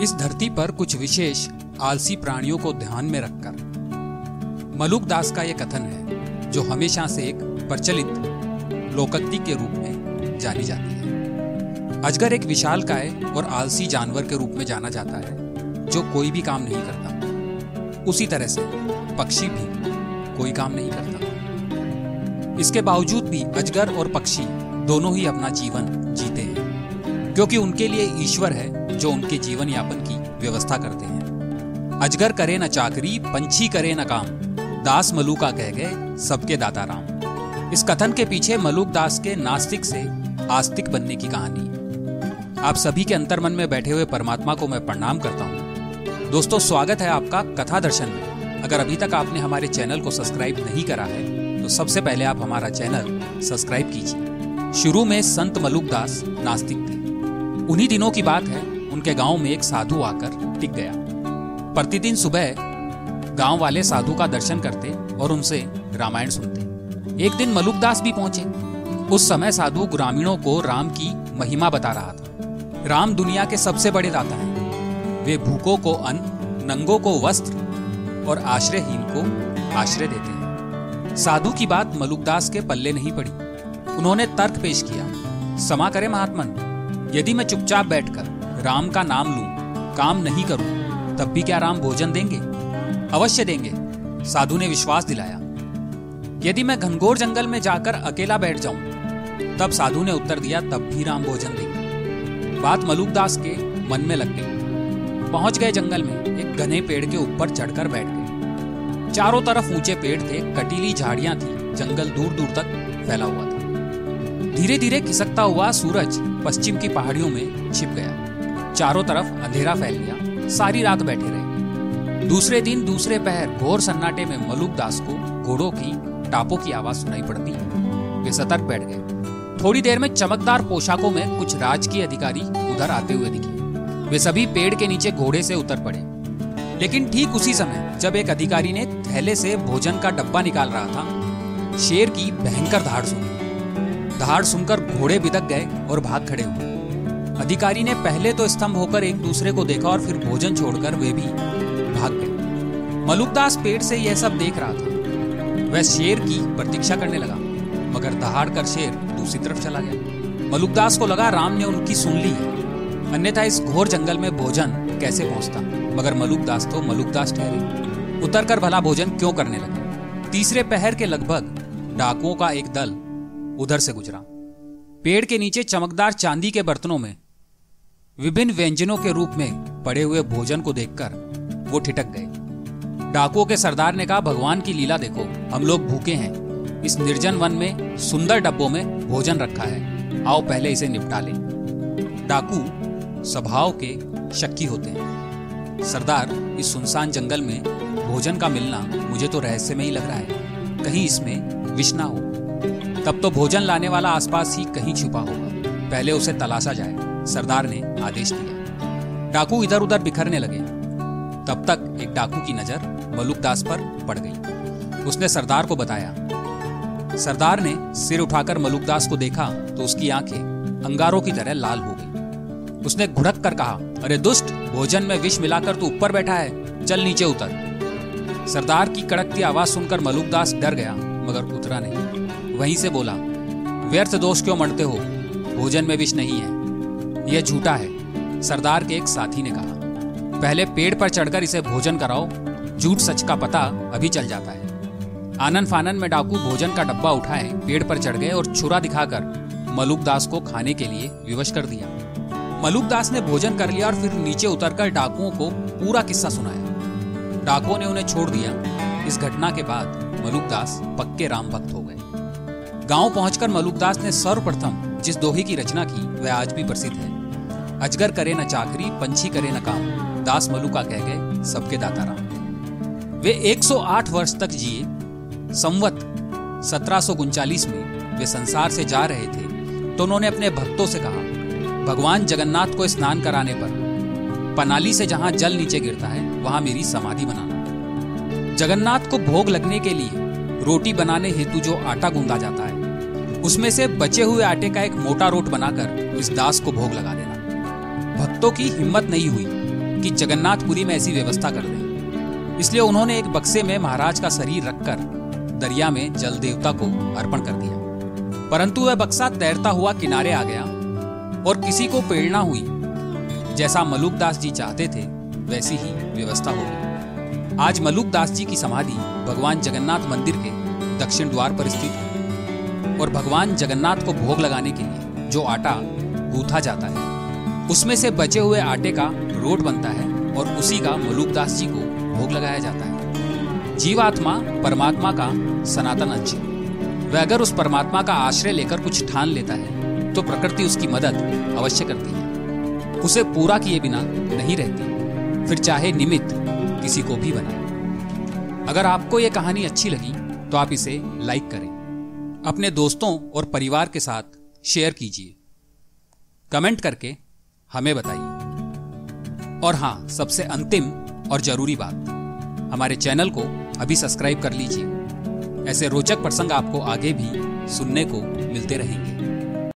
इस धरती पर कुछ विशेष, आलसी प्राणियों को ध्यान में रखकर। मलुक दास का यह कथन है, जो हमेशा से एक प्रचलित लोकोक्ति के रूप में जानी जाती है। अजगर एक विशाल काय और आलसी जानवर के रूप में जाना जाता है, जो कोई भी काम नहीं करता। उसी तरह से पक्षी भी कोई काम नहीं करता। इसके बावजूद भी अजगर और पक्षी दोनों ही अपना जीवन जीते हैं, क्योंकि उनके लिए ईश्वर है जो उनके जीवन यापन की व्यवस्था करते हैं। अजगर करे न चाकरी, पंछी करे न काम, दास मलुका कह गए, सबके दाता राम। इस कथन के पीछे मलुक दास के नास्तिक से आस्तिक बनने की कहानी। आप सभी के अंतर्मन में बैठे हुए परमात्मा को मैं प्रणाम करता हूँ। दोस्तों, स्वागत है आपका कथा दर्शन में। अगर अभी तक आपने हमारे चैनल को सब्सक्राइब नहीं करा है तो सबसे पहले आप हमारा चैनल सब्सक्राइब कीजिए। शुरू में संत मलुक दास नास्तिक थे। उन्हीं दिनों की बात है उनके गाँव में एक साधु आकर टिक गया। प्रतिदिन सुबह गाँव वाले साधु का दर्शन करते और उनसे रामायण सुनते। एक दिन मलुकदास भी पहुँचे। उस समय साधु ग्रामीणों को राम की महिमा बता रहा था। राम दुनिया के सबसे बड़े दाता हैं। वे भूखों को अन्न, नंगों को वस्त्र और आश्रयहीन को आश्रय देते हैं। साधु की बात मलुकदास के पल्ले नहीं पड़ी। उन्होंने तर्क पेश किया समा करे महात्मन, यदि मैं चुपचाप बैठकर राम का नाम लूँ, काम नहीं करूँ, तब भी क्या राम भोजन देंगे? अवश्य देंगे साधु ने विश्वास दिलाया। यदि मैं घनघोर जंगल में जाकर अकेला बैठ जाऊँ तब साधु ने उत्तर दिया तब भी राम भोजन देंगे। बात मलुकदास के मन में लग गई। पहुँच गए जंगल में एक घने पेड़ के ऊपर चढ़कर बैठ गए। चारों तरफ़ ऊँचे पेड़ थे कटीली झाड़ियाँ थी जंगल दूर दूर तक फैला हुआ था। धीरे धीरे खिसकता हुआ सूरज पश्चिम की पहाड़ियों में छिप गया। चारों तरफ़ अंधेरा फैल गया। सारी रात बैठे रहे। दूसरे दिन दूसरे पहर घोर सन्नाटे में मलुक दास को घोड़ों की, टापों की आवाज़ सुनाई पड़ती। वे सतर्क बैठ गए। थोड़ी देर में चमकदार पोशाकों में कुछ राजकीय अधिकारी उधर आते हुए दिखे। वे सभी पेड़ के नीचे घोड़े से उतर पड़े। लेकिन ठीक उसी समय, जब एक अधिकारी ने थैले से भोजन का डब्बा निकाल रहा था, शेर की भयंकर धाड़ सुनी। धाड़ सुनकर घोड़े बिदक गए और भाग खड़े हुए। अधिकारी ने पहले तो स्तंभ होकर एक दूसरे को देखा और फिर भोजन छोड़कर वे भी भाग गए। मलुकदास पेड़ से यह सब देख रहा था। वह शेर की प्रतीक्षा करने लगा, मगर दहाड़ कर शेर दूसरी तरफ़ चला गया। मलुकदास को लगा राम ने उनकी सुन ली है। अन्यथा इस घोर जंगल में भोजन कैसे पहुँचता? मगर मलुकदास तो मलुकदास ठहरे। उतर कर भला भोजन क्यों करने लगे? तीसरे पहर के लगभग डाकुओं का एक दल उधर से गुजरा। पेड़ के नीचे चमकदार चांदी के बर्तनों में विभिन्न व्यंजनों के रूप में पड़े हुए भोजन को देखकर वो ठिटक गए। डाकुओं के सरदार ने कहा, भगवान की लीला देखो, हम लोग भूखे हैं। इस निर्जन वन में सुंदर डब्बों में भोजन रखा है। आओ पहले इसे निपटा लें। डाकू स्वभाव के शक्की होते हैं। सरदार, इस सुनसान जंगल में भोजन का मिलना मुझे तो रहस्य में ही लग रहा है। कहीं इसमें विष ना हो। तब तो भोजन लाने वाला आसपास ही कहीं छुपा होगा। पहले उसे तलाशा जाए। सरदार ने आदेश दिया। डाकू इधर उधर बिखरने लगे। तब तक एक डाकू की नज़र मलुकदास पर पड़ गई। उसने सरदार को बताया। सरदार ने सिर उठाकर मलुकदास को देखा तो उसकी आँखें अंगारों की तरह लाल हो गई। उसने घुड़क कर कहा, अरे दुष्ट, भोजन में विष मिलाकर तू ऊपर बैठा है। चल नीचे उतर। सरदार की कड़कती आवाज़ सुनकर मलुकदास डर गया, मगर उतरा नहीं। वहीं से बोला, व्यर्थ दोष क्यों मरते हो? भोजन में विष नहीं है। यह झूठा है, सरदार के एक साथी ने कहा। पहले पेड़ पर चढ़कर इसे भोजन कराओ, झूठ सच का पता अभी चल जाता है। आनंद फानन में डाकू भोजन का डब्बा उठाए, पेड़ पर चढ़ गए और छुरा दिखाकर मलुक दास को खाने के लिए विवश कर दिया। मलुक दास ने भोजन कर लिया और फिर नीचे उतरकर डाकुओं को पूरा किस्सा सुनाया। डाकुओं ने उन्हें छोड़ दिया। इस घटना के बाद मलुक दास पक्के राम भक्त हो गए। गाँव पहुंचकर मलुकदास ने सर्वप्रथम जिस दोहे की रचना की, वह आज भी प्रसिद्ध है। अजगर करे न चाकरी, पंछी करे न काम। दास मलुका कह गए, सबके दाता राम। वे 108 वर्ष तक जिए। संवत सत्रह में वे संसार से जा रहे थे तो उन्होंने अपने भक्तों से कहा, भगवान जगन्नाथ को स्नान कराने पर, पनाली से जहाँ जल नीचे गिरता है, वहाँ मेरी समाधि बनाना जगन्नाथ को भोग लगने के लिए रोटी बनाने हेतु जो आटा गूंदा जाता है, उसमें से बचे हुए आटे का एक मोटा रोट बनाकर इस दास को भोग लगा देना। भक्तों की हिम्मत नहीं हुई कि जगन्नाथपुरी में ऐसी व्यवस्था कर दें। इसलिए उन्होंने एक बक्से में महाराज का शरीर रखकर दरिया में जल देवता को अर्पण कर दिया। परंतु वह बक्सा तैरता हुआ किनारे आ गया और किसी को प्रेरणा हुई। जैसा मलुक दास जी चाहते थे, वैसी ही व्यवस्था हो गई आज मलुक दास जी की समाधि भगवान जगन्नाथ मंदिर के दक्षिण द्वार पर स्थित है और भगवान जगन्नाथ को भोग लगाने के लिए जो आटा गूथा जाता है उसमें से बचे हुए आटे का रोट बनता है और उसी का मलुक दास जी को भोग लगाया जाता है। जीवात्मा परमात्मा का सनातन अंश है। वह अगर उस परमात्मा का आश्रय लेकर कुछ ठान लेता है तो प्रकृति उसकी मदद अवश्य करती है। उसे पूरा किए बिना नहीं रहती। फिर चाहे निमित्त किसी को भी बनाए। अगर आपको यह कहानी अच्छी लगी तो आप इसे लाइक करें। अपने दोस्तों और परिवार के साथ शेयर कीजिए। कमेंट करके हमें बताइए। और हाँ, सबसे अंतिम और ज़रूरी बात, हमारे चैनल को अभी सब्सक्राइब कर लीजिए। ऐसे रोचक प्रसंग आपको आगे भी सुनने को मिलते रहेंगे।